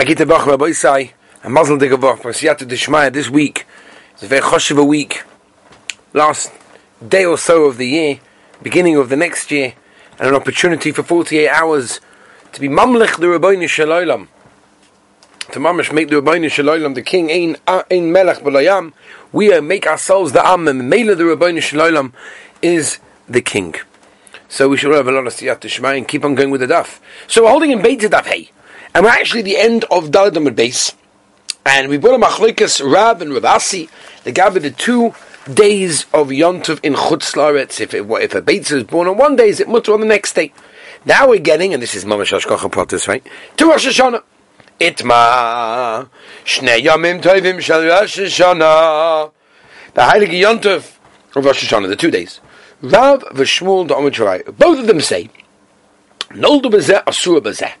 Agita Bach Rabbi Sai, a Mazel de Gavach, Siyata Dishmaya this week. It's a very choshev week. Last day or so of the year, beginning of the next year, and an opportunity for 48 hours to be Mamlech the Rabbeinu Shalom. To mamish make the Rabbeinu Shalom the king, ein, ein Melech B'layam. We uh, make ourselves the Am, and Mela the Rabbeinu Shalom is the king. So we should have a lot of Siyat Dishmaya and keep on going with the daf. So we're holding in Beit Daf Hey. And we're actually the end of Daladamid base. And we brought a Machlikas Rab and Ravasi. They gathered the two days of Yontov in Chutz. If, if a Beitza is born on one day, is it mutter on the next day? Now we're getting, and this is Mamash Ashkocha Pratis, right? To Rosh Hashanah. Itma. Shnei Yomim Tovim Shal Rosh Hashanah. The Heilige Yontov of Rosh Hashanah, the two days. Rav v'Shmuel Da'omid Both of them say, Noldu Bezeh Asura Bezeh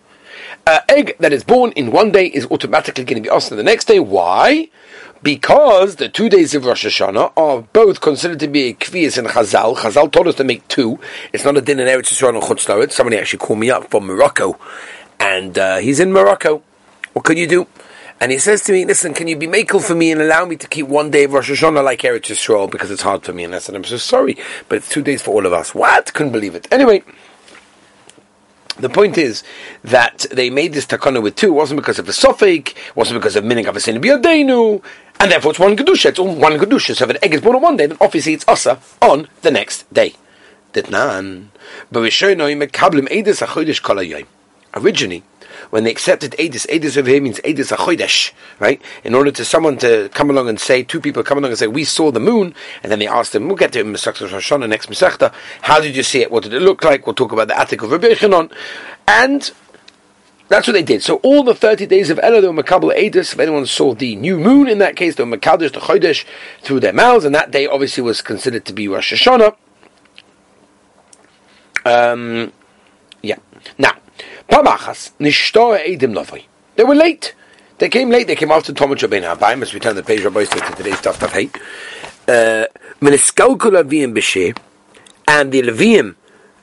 uh, egg that is born in one day is automatically going to be awesome the next day. Why? Because the two days of Rosh Hashanah are both considered to be a kvias and chazal. Chazal told us to make two. It's not a din in Eretz Yisrael or Chutz Somebody actually called me up from Morocco, and uh, he's in Morocco. What can you do? And he says to me, listen, can you be makel for me and allow me to keep one day of Rosh Hashanah like Eretz Yisrael because it's hard for me? And I said, I'm so sorry, but it's two days for all of us. What? Couldn't believe it. Anyway, the point is that they made this takana with two. It wasn't because of the suffix, wasn't because of minig of a sin biyadenu, and therefore it's one kedusha. It's one kedusha. So if an egg is born on one day, then obviously it's asa on the next day. Originally, when they accepted Edis. Edis over here means Edis Achodesh, right? In order to someone to come along and say, two people come along and say, we saw the moon, and then they asked them, we'll get to Shoshana next Masechta, how did you see it? What did it look like? We'll talk about the Attic of Rabbi Chanon. And that's what they did. So all the 30 days of Elul, they were Makabal Edis. If anyone saw the new moon, in that case, they were Makadosh, the Chodesh, through their mouths, and that day obviously was considered to be Rosh Hashanah. Um, yeah. Now, They were late. They came late. They came after Tomat Rabbein Habayim, as we turn the page, Rabbi to today's stuff, Taf Hey. Meniskalku Leviim B'Sheh, and the Leviim,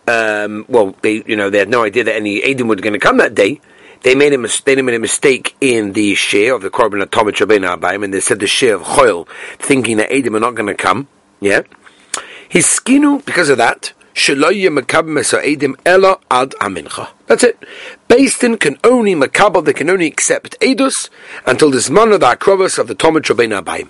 um, well, they, you know, they had no idea that any Eidim were going to come that day. They made a mis- they made a mistake in the share of the korban of Rabbein Habayim, and they said the share of Choil, thinking that Eidim are not going to come. Yeah. His skinu, because of that, that's it. Basin can only makabel, they can only accept edus until this man of the akrovas of the Talmud Rabbeinu Abayim.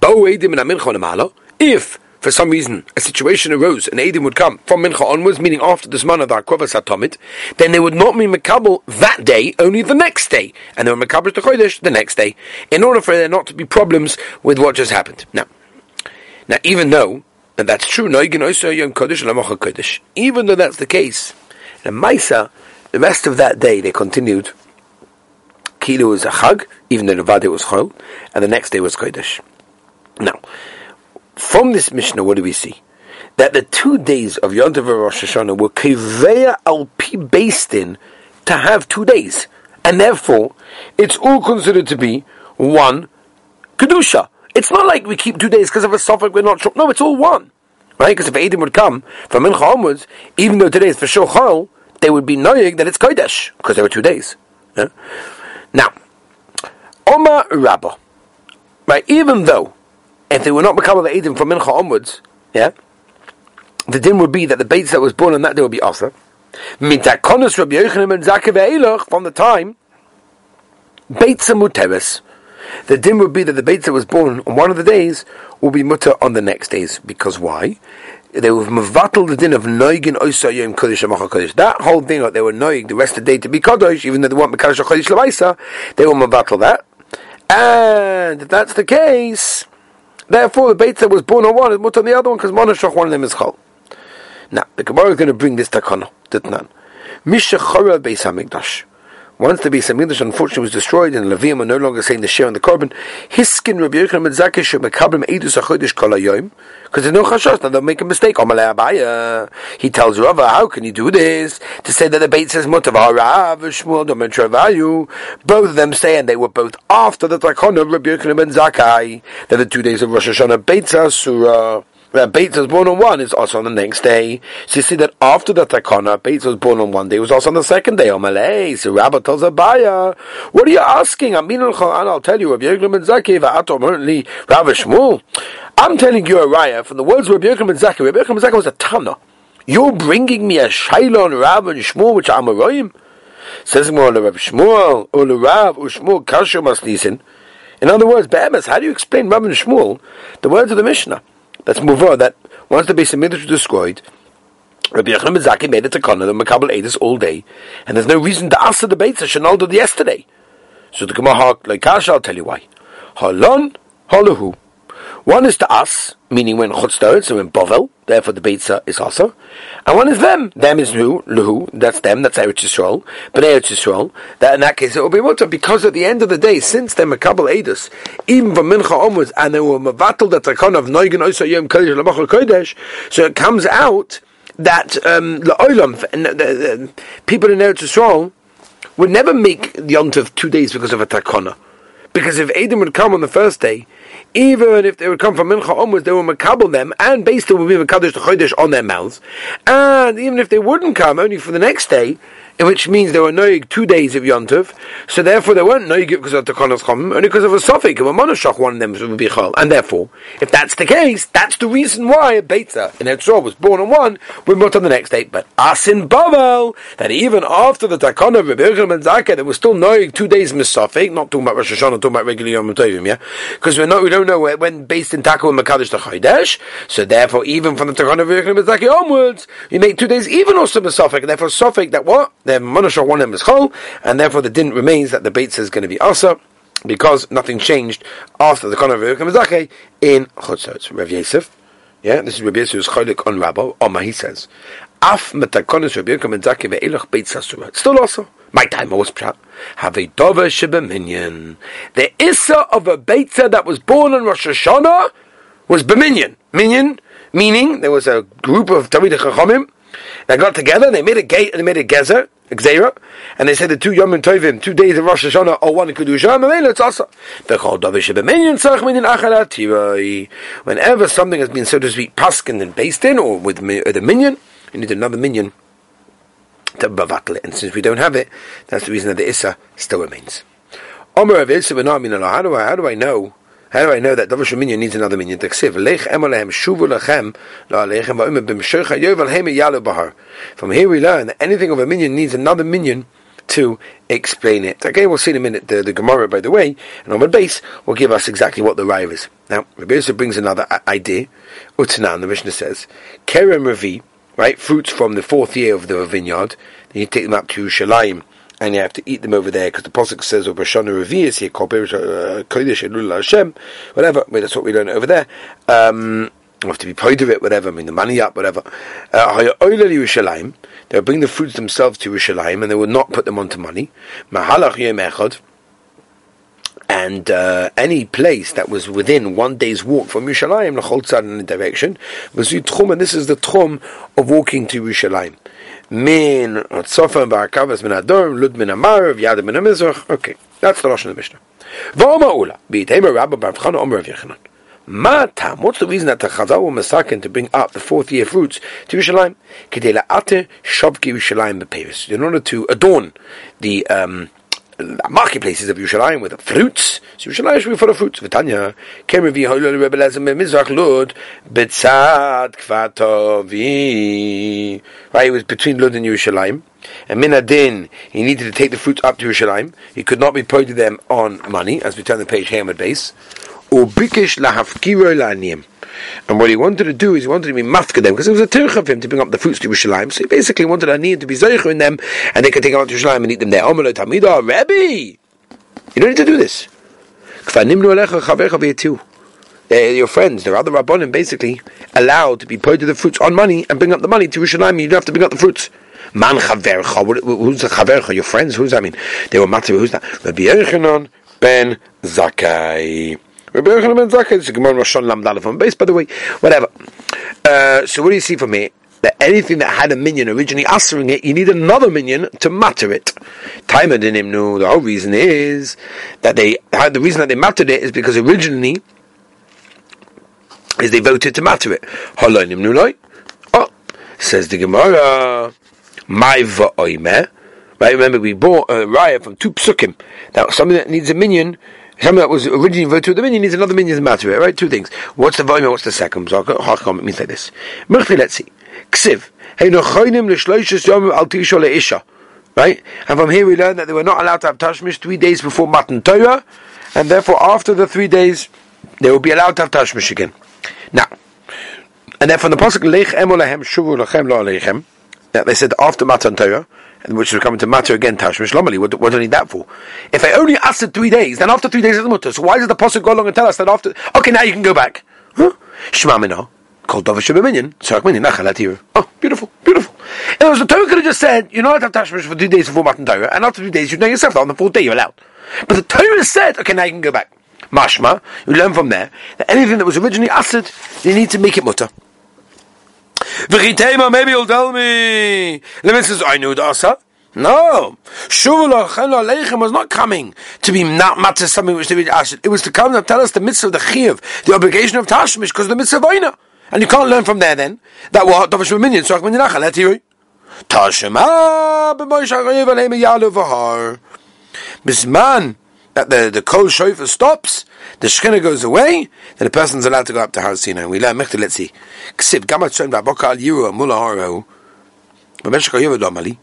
Bo edim in amincha If for some reason a situation arose and edim would come from mincha onwards, meaning after this man of the akrovas atomid, then they would not be makabel that day, only the next day, and they were makabel to chodesh the next day, in order for there not to be problems with what just happened. Now, now even though and that's true. Even though that's the case, the Maisa, the rest of that day they continued. Kilu was a chag, even though the Vade was chol, and the next day was kodesh. Now, from this Mishnah, what do we see? That the two days of Yom Tov Rosh Hashanah were kiveya al pi based in to have two days, and therefore it's all considered to be one kedusha. It's not like we keep two days because of a suffix we're not sure. No, it's all one. Right? Because if Edom would come from Mincha onwards, even though today is for sure Chol, they would be knowing that it's Kodesh, because there were two days. Yeah? Now, Oma Rabba. Right? Even though, if they were not Makabal Edom from Mincha onwards, yeah, the din would be that the Beitz that was born on that day would be Asa. From the time Beitz Muteres the din would be that the Beit that was born on one of the days will be mutter on the next days. Because why? They were mevatel the din of noigin oisa yom kodesh kodesh. That whole thing, they were noig the rest of the day to be kodesh, even though they want mekadosh kodesh lemaisa, they will mevatel that. And if that's the case, therefore the Beit that was born on one is mutter on the other one because monashach one of them is chol. Now the Gemara is going to bring this takana. Ditnan. Misha chora beis hamikdash. Once the Beis Hamikdash unfortunately was destroyed and Levium are no longer saying the share on the korban, his skin Rabbi Yochanan Medzakish Mekabrim Edus Achodesh Kol Hayoim, because there's no chashash now they'll make a mistake. He tells Rava, how can you do this? To say that the Beit says Mutav Harav Shmuel Dometravayu. Both of them say, and they were both after the Takon of Rabbi Yochanan Ben Zakai, that the two days of Rosh Hashanah Beit Surah. That Bates was born on one is also on the next day. So you see that after the Takana, Bates was born on one day, it was also on the second day. Malay. So Rabbi tells Abaya, what are you asking? I mean, I'll tell you, Rabbi Yochanan ben Zakkai, Rabbi Shmuel. I'm telling you a raya from the words of Rabbi Yochanan ben Zakkai. Rabbi Yochanan ben was a Tana. You're bringing me a Shailon, Rabbi Shmuel, which I'm a Royim? Says more Rabbi Shmuel, or Rav, or Shmuel, Kasher Masnisin. In other words, Be'emes, how do you explain Rabbi Shmuel, the words of the Mishnah? That's move on. that once the base of Midrash was destroyed, Rabbi Yochanan Zakkai made it a corner, the Makabal ate this all day, and there's no reason to ask the Beitza Shanal did yesterday. So the Gemara like Kasha, I'll tell you why. Halon, halahu. One is to us, meaning when Chutz so when Bovel, therefore the Beitza is also. And one is them. Them is who? Luhu, that's them, that's Eretz Yisrael. But Eretz Yisrael, that in that case it will be mutter, because at the end of the day, since they're Makabal Edus, even from Mincha onwards, and they were Mavatal that Takon of Noigen Oisa Yom Kodesh Kodesh, so it comes out that um, La'olam, and the, the, people in Eretz Yisrael, would never make the Yontav two days because of a Takona. Because if Adam would come on the first day, even if they would come from Mincha onwards, they would makabel them, and based on would be Makadosh the Chodesh on their mouths. And even if they wouldn't come, only for the next day, which means there were noig two days of Yontov, so therefore they weren't noig because of the Konos Chom, only because of a Sophic, of a Monoshach, one of them would be Chol. And therefore, if that's the case, that's the reason why a Beitza in Etzor was born on one, we moved on the next day. But us in Bavel, that even after the Takon of and Zakeh, there was still noig two days Misophic, not talking about Rosh Hashanah, talking about regular Yom Tovim, yeah? Because we're not we don't know when based in Taka and Makadish the Chodesh, so therefore even from the Takon of and Zakeh onwards, you make two days even also Misophic, and therefore Sophic that what? The Monoshah one of them is Chol, and therefore the din remains that the Beitza is going to be Asa, because nothing changed after the Konar Mizake in Chutzot. Rav Yosef, yeah, this is Rav Yosef's Cholik on Rabbo, Oma he says, Af metakonis Rav Yosef Mizake ve'elach Beitza Surah. Still also. My time was pshat. Have a dova shebeminion. The issa of a Beitza that was born on Rosh Hashanah was beminion. Minion, meaning there was a group of Talmidei Chachamim they got together, and they made a gate, and they made a gezer, Gzeira, and they said the two Yom Tovim, two days of Rosh Hashanah, are one in Kedusha, and it's also. Whenever something has been, so to speak, paskin and based in, or with the minion, you need another minion to bavatl. And since we don't have it, that's the reason that the Issa still remains. Omer of Issa, how do I know how do I know that Davar Sheminyan needs another bahar. From here we learn that anything of a minion needs another minion to explain it. Okay, we'll see in a minute the, the Gemara, by the way, and on the base will give us exactly what the Rive is. Now, Rabbi brings another idea. Utanan, the Mishnah says, Kerem Ravi, right, fruits from the fourth year of the vineyard, then you take them up to Shalayim and you have to eat them over there because the pasuk says over Shana Revius here whatever. I mean, that's what we learn over there. Um, you have to be paid of it, whatever. I mean, the money up, whatever. Uh, they'll bring the fruits themselves to Yerushalayim, and they will not put them onto money. And uh, any place that was within one day's walk from Yerushalayim, the whole in the direction, was Tchum, and this is the Tchum of walking to Yerushalayim min Tzofan Barakavas min Ador, Lud min Amar, Yad min Amizrach. Okay, that's the Rosh of the Mishnah. V'oma Ula, B'itema Rabba Bar V'chana Omer Rav Yechanan. Ma tam, what's the reason that the Chazal were masakin to bring up the fourth year fruits to Yerushalayim? Kedei la'ate shavki Yerushalayim beperis. In order to adorn the um, Uh, marketplaces of Yerushalayim with the fruits. So Yerushalayim should be full of fruits. V'tanya, kem revi hoylol rebbe lezem mizrach lud, betzad kvatovi. Right, it was between Lud and Yerushalayim. And Minadin, he needed to take the fruits up to Yerushalayim. He could not be paid them on money, as we turn the page Hamad base. Or bikish lahafkiro la'aniyim. And what he wanted to do is he wanted to be mafka them because it was a tirch of him to bring up the fruits to Yerushalayim. So he basically wanted a need to be zeicher in them, and they could take them out to Yerushalayim and eat them there. Omer tamida, Rebbe, you don't need to do this. Uh, your friends, their other rabbonim, basically allowed to be paid to the fruits on money and bring up the money to Yerushalayim. You don't have to bring up the fruits. Man chavercha, who's the chavercha? Your friends? Who's that mean? They were matzah. Who's that? Rabbi Yechanan ben Zakkai. Rabbi ben Zakkai, Gemara Rosh Lam base, by the way, whatever. Uh, so what do you see from here? That anything that had a minion originally answering it, you need another minion to matter it. Timer didn't know. The whole reason is that they, had the reason that they mattered it is because originally is they voted to matter it. Oh, says the Gemara, my va'oimeh. Right, remember we bought a raya from two psukim. Now, something that needs a minion, something that was originally voted to the minion needs another minion to matter right? Two things. What's the va'oimeh, what's the second? So, it means like this. Let's see. Ksiv. Right? And from here we learn that they were not allowed to have tashmish three days before Matan Torah, and therefore after the three days, they will be allowed to have tashmish again. Now, and then from the pasuk that they said after Matan Torah, which is coming to matter again tashmish lomali. What, what do I need that for? If I only asked it three days, then after three days it's mutter. So why does the pasuk go along and tell us that after? Okay, now you can go back. Huh? Called Dovish Minion, Sarak Minion, Nachalat Oh, beautiful, beautiful. In other the Torah could have just said, you're not allowed to have Tashmish for two days before Matan Torah, and after two days you know yourself, that on the fourth day you're allowed. But the Torah said, okay, now you can go back. Mashma, you learn from there that anything that was originally acid, you need to make it mutter. V'chitema, maybe you'll tell me. Lemon says, I knew the asa. No, Aleichem was not coming to be not matter something which they be asked. It was to come and tell us the mitzvah of the chiv, the obligation of tashmish, because the mitzvah of. And you can't learn from there then that what Dovish Minion, so Yinachal, let eh, you. Tashema b'moish ha'chayiv aleim yalu v'har. Bisman, that the, the kol shofar stops, the shechina goes away, then the person's allowed to go up to Har Sinai. We learn, let's see. Ksiv, gamat shem ba'boka al yiru mula haro, b'meshach ha'yiv domali,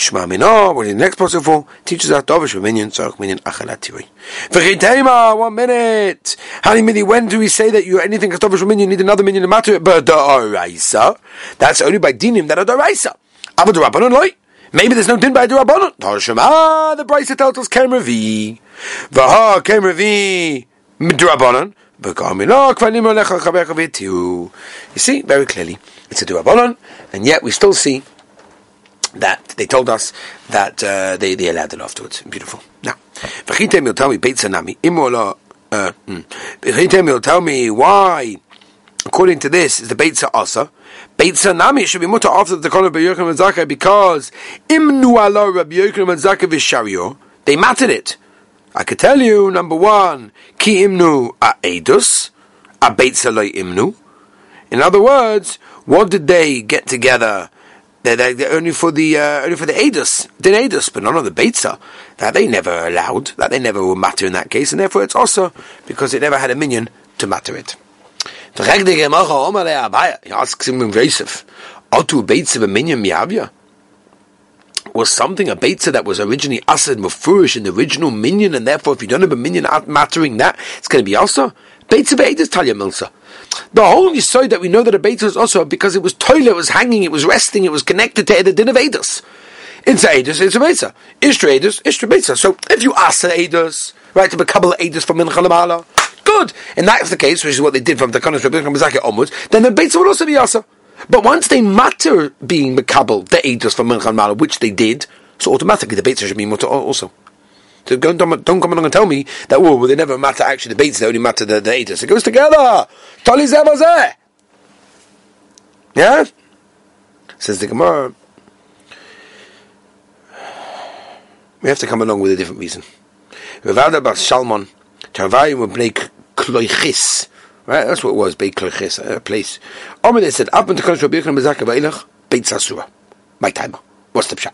Shema Minah, what is the next possible for? Teaches us Dovish Minyan, Tzarech Minyan, Achalat Tirei. V'chitema, one minute. How many when do we say that you anything as Dovish Minyan, need another Minyan to matter it? But the Oraisa, that's only by dinim that are the Oraisa. Avad Rabbanon loy. Maybe there's no din by the Rabbanon. Tarshema, the Brisa tells us Kem Revi. V'ha Kem Revi, Midrabanon. You see, very clearly, it's a Durabanon, and yet we still see that they told us that uh, they, they allowed it afterwards. Beautiful. Now, will tell me, why, according to this, is the Beit Asa. Beit Sanami should be mutter after the Kohen Rabbi Yochanan Zakkai because Imnu Allah Rabbi Yochanan Zakkai Vishario, they mattered it. I could tell you, number one, Ki Imnu a Edus, a Beit Saloi Imnu. In other words, what did they get together? They're, they're, only for the uh, only for the Adus, the Adus, but none of the Beitza. That they never allowed. That they never will matter in that case, and therefore it's also because it never had a minion to matter it. He asks him in Yosef, "Otu a minion miavia." Was something a beitza that was originally asad mufurish in the original minion, and therefore if you don't have a minion mattering that, it's going to be also beitza beitza talya milsa. The whole Yisoid that we know that a Beit was also because it was toilet, it was hanging, it was resting, it was connected to the din of Eidos. It's Eidos, it's a Beitza. Ishtra Eidos, Ishtra Beitza. So if you ask Eidos, right, to be couple of Eidos from Mincha good. And that's the case, which is what they did from the Kodesh Rabbi Mazaki onwards, then the Beitza would also be Asa. But once they matter being Makabal, the Eidos from Mincha which they did, so automatically the Beitza should be Mutter also. So don't, don't, don't, come along and tell me that, oh, well, they never matter actually the beats, they only matter the, the Eidos. It goes together. Tali zeh Yeah? Says the Gemara. We have to come along with a different reason. Revada bar Shalmon, Tarvayim make kloichis. Right, that's what it was, Beit Kloichis, a place. Omer they said, up into Kodesh Rabbi Yochanan Bezaka Ba'ilach, Beit Sasura. My timer. What's the pshat?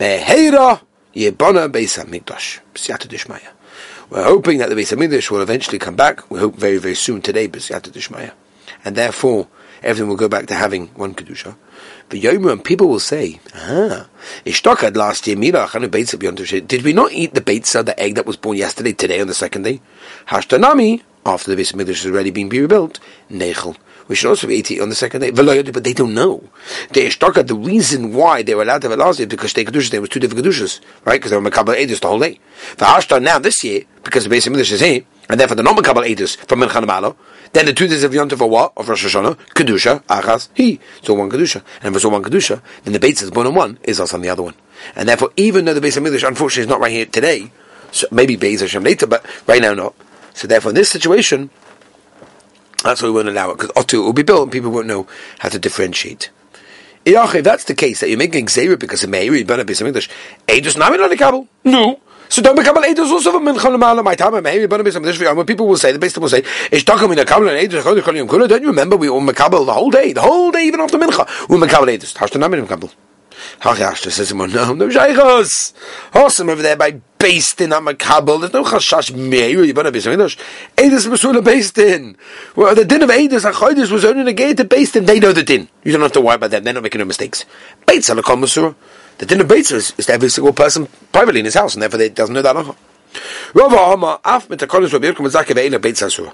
Meheira Yebana Beis Hamikdash. B'siyata Dishmaya. We're hoping that the Beis Hamikdash will eventually come back. We hope very, very soon today, B'siyata Dishmaya. And therefore, everything will go back to having one Kedusha. The Yomer and people will say, ah, Ishtokad last year, Did we not eat the Beitza, the egg that was born yesterday, today on the second day? Hashtanami, after the Beis Hamikdash has already been rebuilt, Nechel we should also be 80 on the second day. But they don't know. They Ishtaka, the reason why they were allowed to have a last day because they Kedushas, there was two different Kedushas, right? Because they were Makabal Edus the whole day. For Hashtar now, this year, because the base of English is here, and therefore the non Makabal Edus from Mincha Malo, then the two days of Yom what? Of Rosh Hashanah, Kedusha, Achas, He. So one Kedusha. And if it's all one Kedusha, then the base is born on one, is also on the other one. And therefore, even though the base of English, unfortunately, is not right here today, so maybe Beis Hashem later, but right now not. So therefore, in this situation, that's why we won't allow it, because Otu will be built and people won't know how to differentiate. If that's the case, that you're making Xera because of Meiri, you a piece of English, just not on the Kabul? No. So don't become an edus also from mincha lemala. My time, maybe but when people will say, the base will say, "Ish takum in a kabel and edus chodesh kol. Don't you remember we all mekabel the whole day, the whole day, even after mincha, we mekabel edus. Hashtanam in mekabel. Hachash says him, no, no shaychos. Awesome over there by based in Amakabel. There's no chashash meir. You better be saying Edus Masula based in. Well, the din of Edus Achoidus was only negated based in. They know the din. You don't have to worry about them. They're not making no mistakes. Beitz Alakol Masura. The din of Beitz is, is every single person privately in his house, and therefore they doesn't know that. Rava Hama af mit Kodesh Rabbi Yirkum Zaka ve'ela Beitz Asura.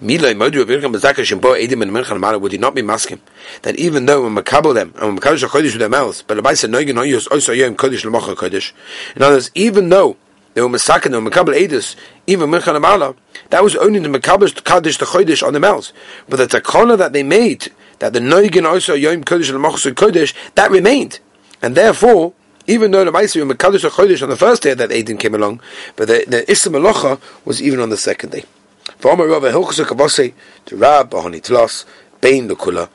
Mila Modu Rabbi Yirkum Zaka Shimbo Edim and Mincha Lamala would he not be masking that even though when Makabel them and Makadosh Kodesh with their mouths, but the said Noigin Oyus also Yom Kodesh Lamacha Kodesh. In other words, even though they were masakin, they were makabel edus, even mincha amala. That was only the makabel kaddish the chodesh on the mouth. But the takana that they made, that the noigin also yom kodesh machzor kodesh, that remained, and therefore. Even though the Ma'aser Mekadosh Chodesh on the first day that Aiden came along, but the, the Issa was even on the second day. For Omer Rav Hilchus to Rab Tlos Bein Lekula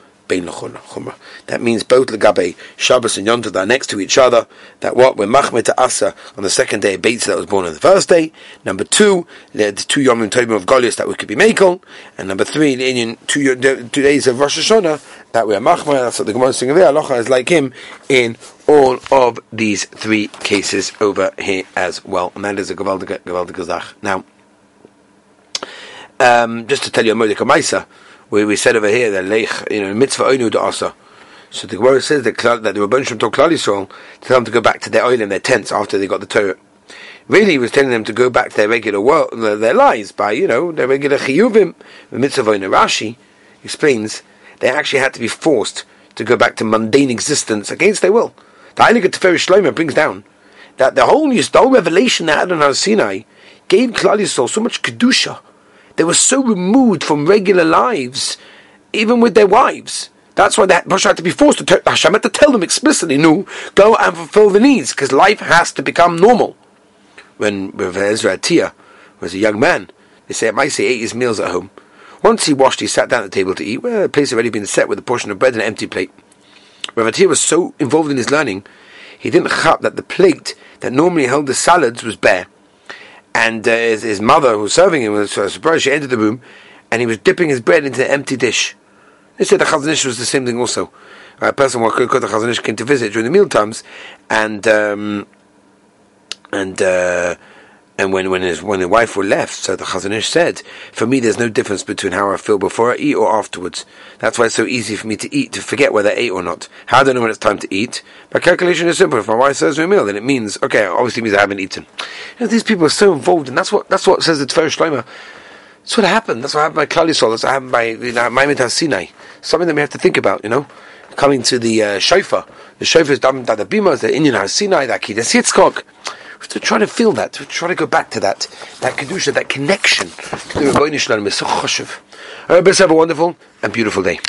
that means both Legabe Shabbos and Yom are next to each other. That what when Machmet Asa on the second day of Beitza that was born on the first day. Number two, the two Yom Tovim of Goliath that we could be Makel, and number three, the Indian two, two days of Rosh Hashanah that we are Machmet. That's what the Gemara is saying there. Allah is like him in all of these three cases over here as well, and that is a Gavaldik Gazach. Now. Um, just to tell you a Mordecai Maisa, we, we said over here that leich, you know, mitzvah oinu asa. So the Gemara says that, that the Rabban Shem told Klal Yisrael to tell them to go back to their oil and their tents after they got the Torah. Really, he was telling them to go back to their regular world, their lives by, you know, their regular chiyuvim. The mitzvah oinu Rashi explains they actually had to be forced to go back to mundane existence against their will. The Heilige Teferi Shlomo brings down that the whole, the whole revelation they had on Sinai gave Klal Yisrael so much kedusha they were so removed from regular lives, even with their wives. That's why that Moshe had to be forced to tell Hashem had to tell them explicitly, no, go and fulfill the needs, because life has to become normal. When with Ezra Tia was a young man, they say might say ate his meals at home. Once he washed, he sat down at the table to eat. Well, the place had already been set with a portion of bread and an empty plate. Rav Tia was so involved in his learning, he didn't chap that the plate that normally held the salads was bare and uh, his, his, mother, who was serving him, was surprised. She entered the room, and he was dipping his bread into an empty dish. They said the Chazon Ish was the same thing also. A person who the Chazon Ish came to visit during the meal times, and um, and uh, and when when his when the wife were left, so the Chazon Ish said, "For me, there's no difference between how I feel before I eat or afterwards. That's why it's so easy for me to eat to forget whether I ate or not. How do I know when it's time to eat? My calculation is simple. If my wife serves me a meal, then it means okay. Obviously, means I haven't eaten. You know, these people are so involved, and that's what that's what says the Tfer Shlomo. That's what happened. That's what happened by Klal. That's what happened by you know, Maimon Sinai. Something that we have to think about. You know, coming to the uh, shofar. The shofar is done by the the Indian Sinai, that Kidas Yitzchok to try to feel that, to try to go back to that, that kedusha, that connection to the Rebbeinu Shalom is so choshev. I hope you have a wonderful and beautiful day.